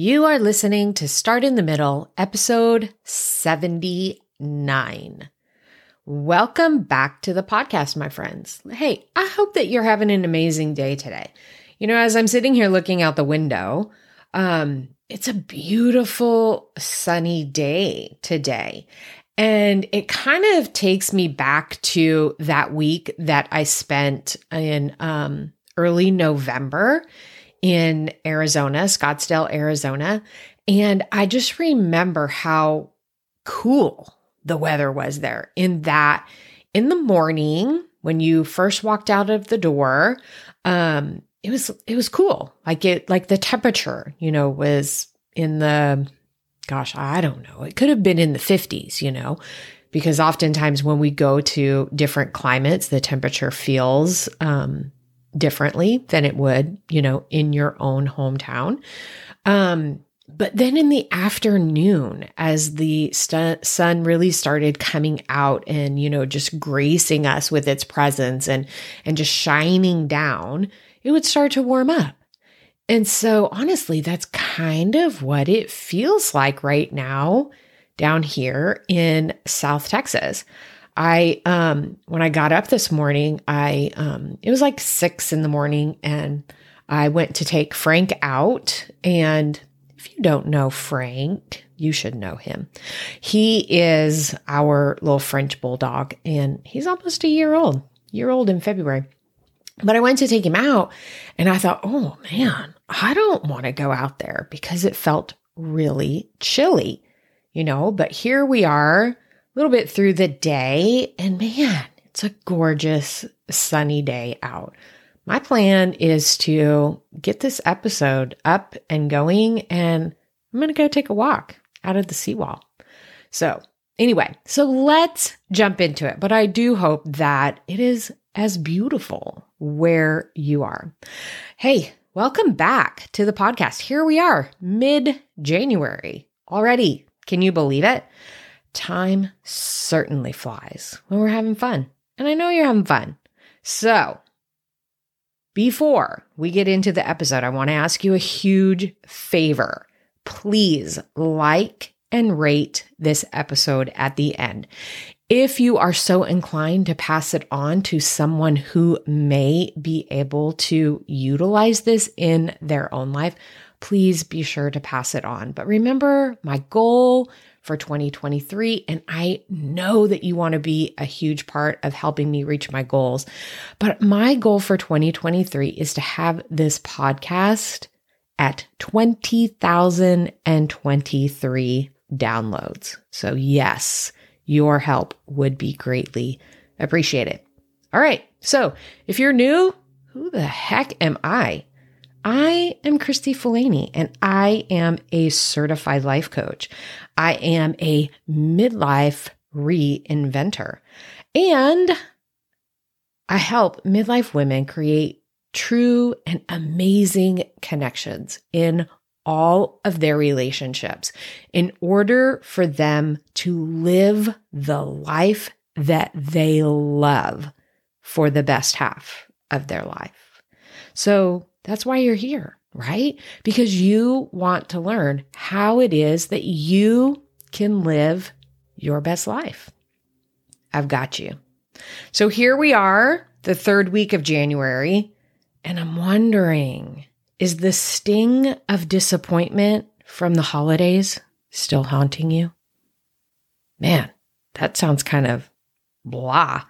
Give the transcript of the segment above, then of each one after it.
You are listening to Start in the Middle, episode 79. Welcome back to the podcast, my friends. Hey, I hope that you're having an amazing day today. You know, as I'm sitting here looking out the window, um, it's a beautiful sunny day today. And it kind of takes me back to that week that I spent in um, early November in Arizona, Scottsdale, Arizona. And I just remember how cool the weather was there in that in the morning when you first walked out of the door, um, it was it was cool. Like it like the temperature, you know, was in the gosh, I don't know. It could have been in the 50s, you know, because oftentimes when we go to different climates, the temperature feels um differently than it would, you know, in your own hometown. Um, but then in the afternoon, as the st- sun really started coming out and, you know, just gracing us with its presence and, and just shining down, it would start to warm up. And so, honestly, that's kind of what it feels like right now down here in South Texas. I um when I got up this morning, I um it was like 6 in the morning and I went to take Frank out and if you don't know Frank, you should know him. He is our little French bulldog and he's almost a year old. Year old in February. But I went to take him out and I thought, "Oh man, I don't want to go out there because it felt really chilly." You know, but here we are little bit through the day, and man, it's a gorgeous sunny day out. My plan is to get this episode up and going, and I'm going to go take a walk out of the seawall. So, anyway, so let's jump into it. But I do hope that it is as beautiful where you are. Hey, welcome back to the podcast. Here we are, mid January already. Can you believe it? Time certainly flies when we're having fun. And I know you're having fun. So, before we get into the episode, I want to ask you a huge favor. Please like and rate this episode at the end. If you are so inclined to pass it on to someone who may be able to utilize this in their own life, please be sure to pass it on. But remember, my goal for 2023. And I know that you want to be a huge part of helping me reach my goals. But my goal for 2023 is to have this podcast at 20,023 downloads. So, yes, your help would be greatly appreciated. All right. So, if you're new, who the heck am I? I am Kristi Falany and I am a certified life coach. I am a midlife reinventor and I help midlife women create true and amazing connections in all of their relationships in order for them to live the life that they love for the best half of their life. So that's why you're here, right? Because you want to learn how it is that you can live your best life. I've got you. So here we are, the third week of January, and I'm wondering is the sting of disappointment from the holidays still haunting you? Man, that sounds kind of blah.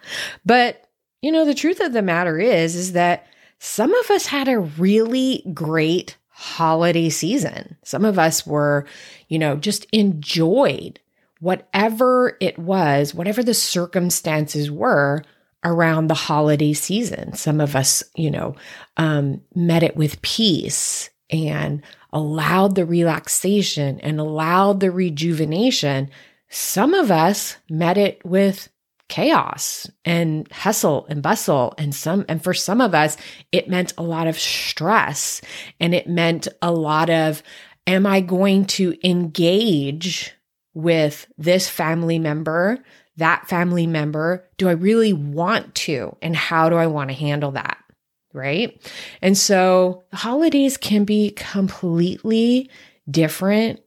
But, you know, the truth of the matter is, is that some of us had a really great holiday season. Some of us were, you know, just enjoyed whatever it was, whatever the circumstances were around the holiday season. Some of us, you know, um, met it with peace and allowed the relaxation and allowed the rejuvenation, some of us met it with chaos and hustle and bustle. And some and for some of us it meant a lot of stress and it meant a lot of am i going to engage with this family member that family member? Do i really want to? And how do i want to handle that? Right? And so the holidays can be completely different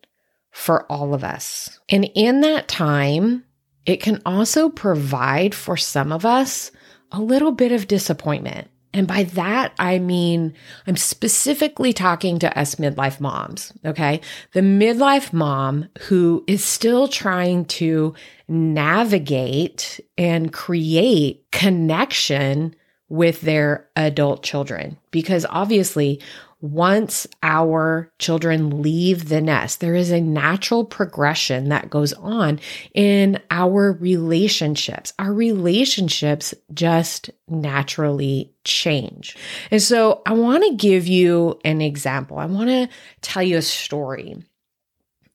for all of us. And in that time it can also provide for some of us a little bit of disappointment. And by that, I mean, I'm specifically talking to us midlife moms. Okay. The midlife mom who is still trying to navigate and create connection with their adult children. Because obviously, once our children leave the nest, there is a natural progression that goes on in our relationships. Our relationships just naturally change. And so I want to give you an example. I want to tell you a story.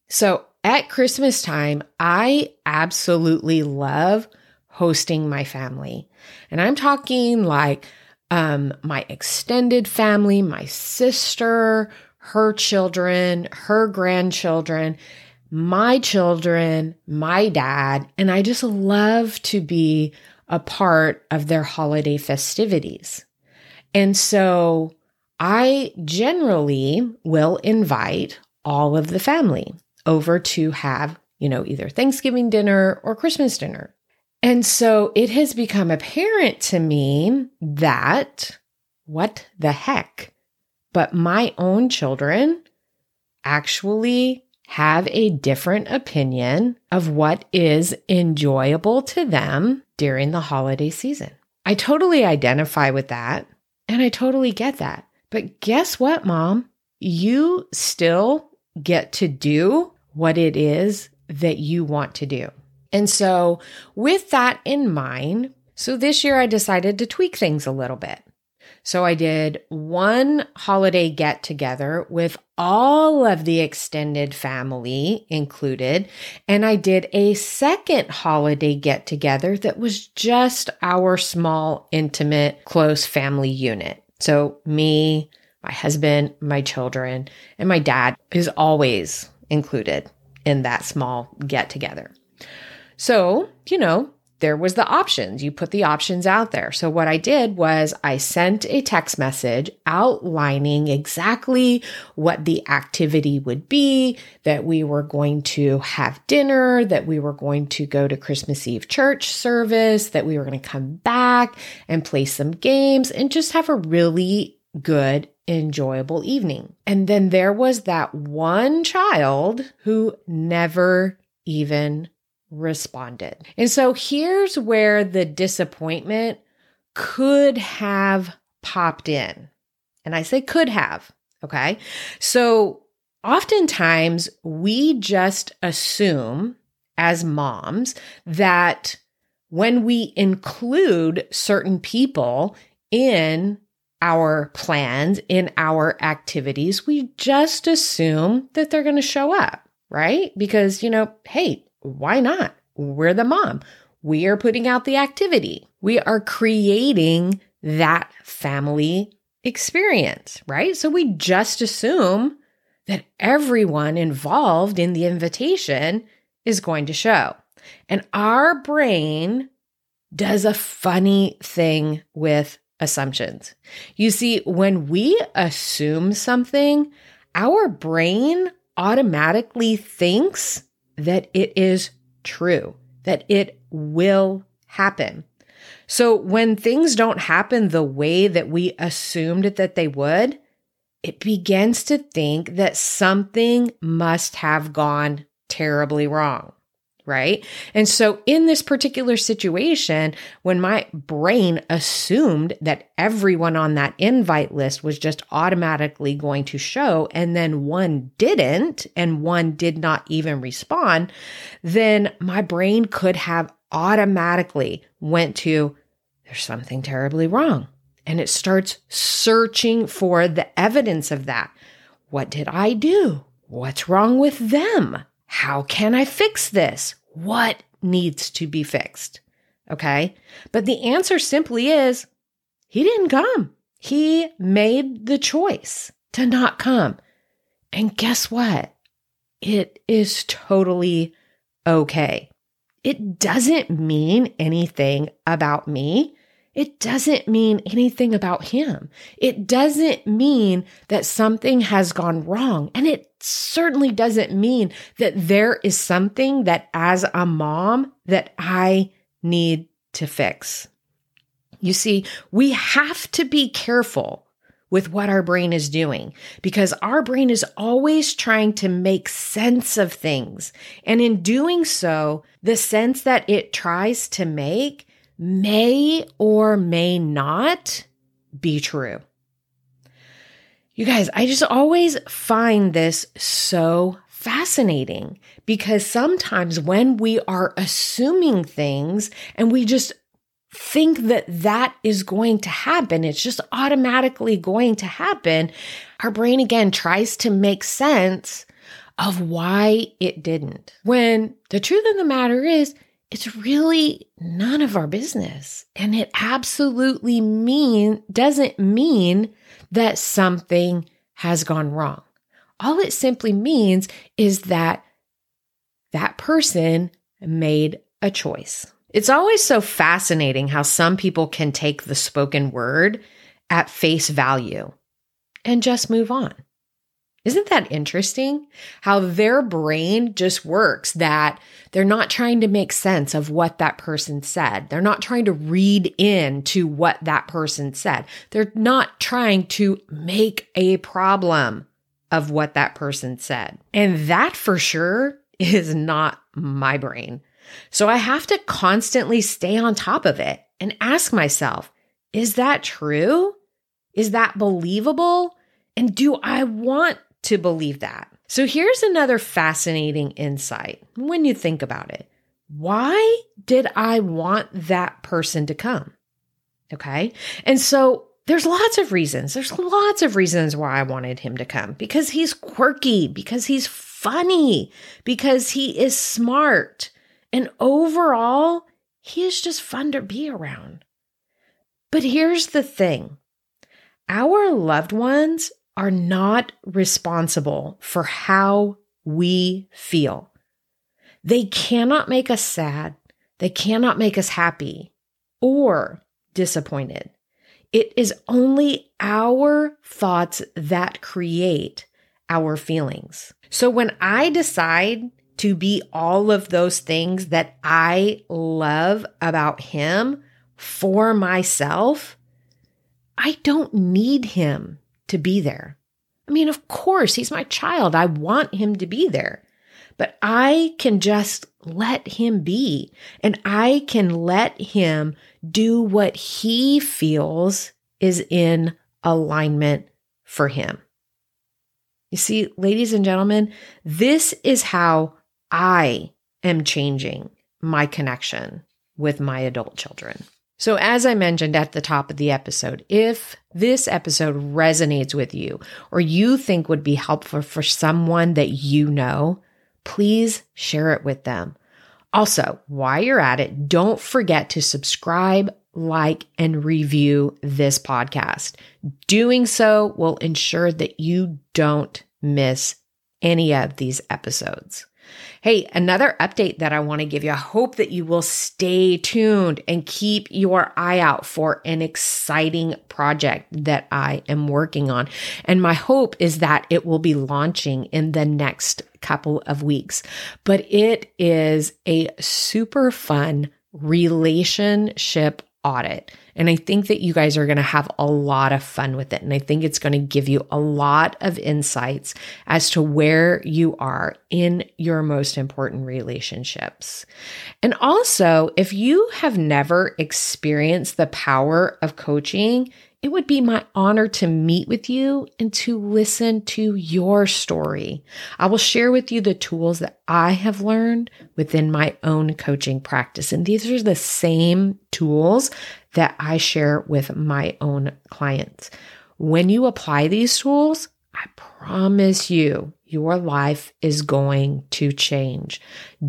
So at Christmas time, I absolutely love hosting my family. And I'm talking like um, my extended family, my sister, her children, her grandchildren, my children, my dad, and I just love to be a part of their holiday festivities. And so I generally will invite all of the family over to have, you know, either Thanksgiving dinner or Christmas dinner. And so it has become apparent to me that what the heck? But my own children actually have a different opinion of what is enjoyable to them during the holiday season. I totally identify with that and I totally get that. But guess what, mom? You still get to do what it is that you want to do. And so, with that in mind, so this year I decided to tweak things a little bit. So I did one holiday get together with all of the extended family included. And I did a second holiday get together that was just our small, intimate, close family unit. So me, my husband, my children, and my dad is always included in that small get together. So, you know, there was the options. You put the options out there. So what I did was I sent a text message outlining exactly what the activity would be, that we were going to have dinner, that we were going to go to Christmas Eve church service, that we were going to come back and play some games and just have a really good enjoyable evening. And then there was that one child who never even responded. And so here's where the disappointment could have popped in. And I say could have. Okay. So oftentimes we just assume as moms that when we include certain people in our plans, in our activities, we just assume that they're going to show up, right? Because, you know, hey, why not? We're the mom. We are putting out the activity. We are creating that family experience, right? So we just assume that everyone involved in the invitation is going to show. And our brain does a funny thing with assumptions. You see, when we assume something, our brain automatically thinks that it is true, that it will happen. So when things don't happen the way that we assumed that they would, it begins to think that something must have gone terribly wrong right? And so in this particular situation, when my brain assumed that everyone on that invite list was just automatically going to show, and then one didn't, and one did not even respond, then my brain could have automatically went to, there's something terribly wrong. And it starts searching for the evidence of that. What did I do? What's wrong with them? How can I fix this? What needs to be fixed? Okay. But the answer simply is he didn't come. He made the choice to not come. And guess what? It is totally okay. It doesn't mean anything about me. It doesn't mean anything about him. It doesn't mean that something has gone wrong. And it certainly doesn't mean that there is something that as a mom that I need to fix. You see, we have to be careful with what our brain is doing because our brain is always trying to make sense of things. And in doing so, the sense that it tries to make may or may not be true. You guys, I just always find this so fascinating because sometimes when we are assuming things and we just think that that is going to happen, it's just automatically going to happen, our brain again tries to make sense of why it didn't. When the truth of the matter is, it's really none of our business. And it absolutely mean doesn't mean that something has gone wrong. All it simply means is that that person made a choice. It's always so fascinating how some people can take the spoken word at face value and just move on. Isn't that interesting? How their brain just works that they're not trying to make sense of what that person said. They're not trying to read in to what that person said. They're not trying to make a problem of what that person said. And that for sure is not my brain. So I have to constantly stay on top of it and ask myself, is that true? Is that believable? And do I want to believe that. So here's another fascinating insight when you think about it. Why did I want that person to come? Okay. And so there's lots of reasons. There's lots of reasons why I wanted him to come because he's quirky, because he's funny, because he is smart. And overall, he is just fun to be around. But here's the thing our loved ones are not responsible for how we feel. They cannot make us sad. They cannot make us happy or disappointed. It is only our thoughts that create our feelings. So when I decide to be all of those things that I love about him for myself, I don't need him to be there. I mean, of course, he's my child. I want him to be there. But I can just let him be and I can let him do what he feels is in alignment for him. You see, ladies and gentlemen, this is how I am changing my connection with my adult children. So, as I mentioned at the top of the episode, if this episode resonates with you or you think would be helpful for someone that you know, please share it with them. Also, while you're at it, don't forget to subscribe, like, and review this podcast. Doing so will ensure that you don't miss any of these episodes. Hey, another update that I want to give you. I hope that you will stay tuned and keep your eye out for an exciting project that I am working on. And my hope is that it will be launching in the next couple of weeks. But it is a super fun relationship audit. And I think that you guys are going to have a lot of fun with it. And I think it's going to give you a lot of insights as to where you are in your most important relationships. And also, if you have never experienced the power of coaching, it would be my honor to meet with you and to listen to your story. I will share with you the tools that I have learned within my own coaching practice. And these are the same tools that I share with my own clients. When you apply these tools, I promise you, your life is going to change,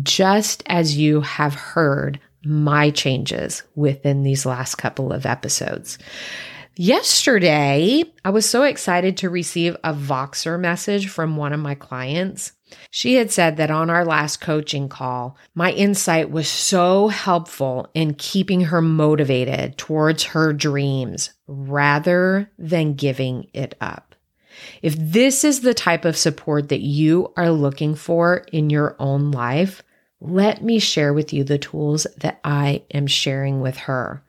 just as you have heard my changes within these last couple of episodes. Yesterday, I was so excited to receive a Voxer message from one of my clients. She had said that on our last coaching call, my insight was so helpful in keeping her motivated towards her dreams rather than giving it up. If this is the type of support that you are looking for in your own life, let me share with you the tools that I am sharing with her.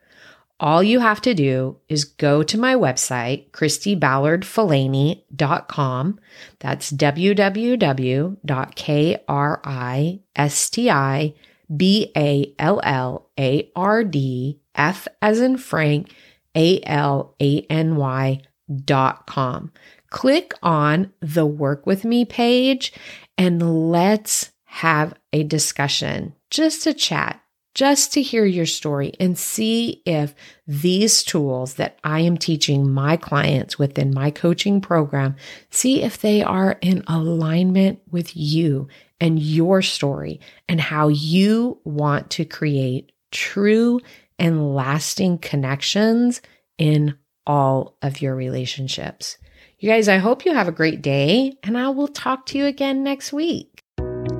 All you have to do is go to my website, KristiBallardFalany.com. That's www.k-r-i-s-t-i-b-a-l-l-a-r-d-f as in Frank, A-L-A-N-Y dot com. Click on the work with me page and let's have a discussion, just a chat just to hear your story and see if these tools that I am teaching my clients within my coaching program, see if they are in alignment with you and your story and how you want to create true and lasting connections in all of your relationships. You guys, I hope you have a great day and I will talk to you again next week.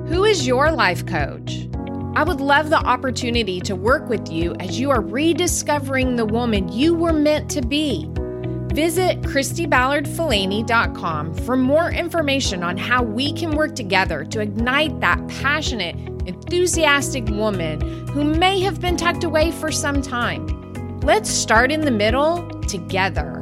Who is your life coach? I would love the opportunity to work with you as you are rediscovering the woman you were meant to be. Visit KristiBallardFalany.com for more information on how we can work together to ignite that passionate, enthusiastic woman who may have been tucked away for some time. Let's start in the middle together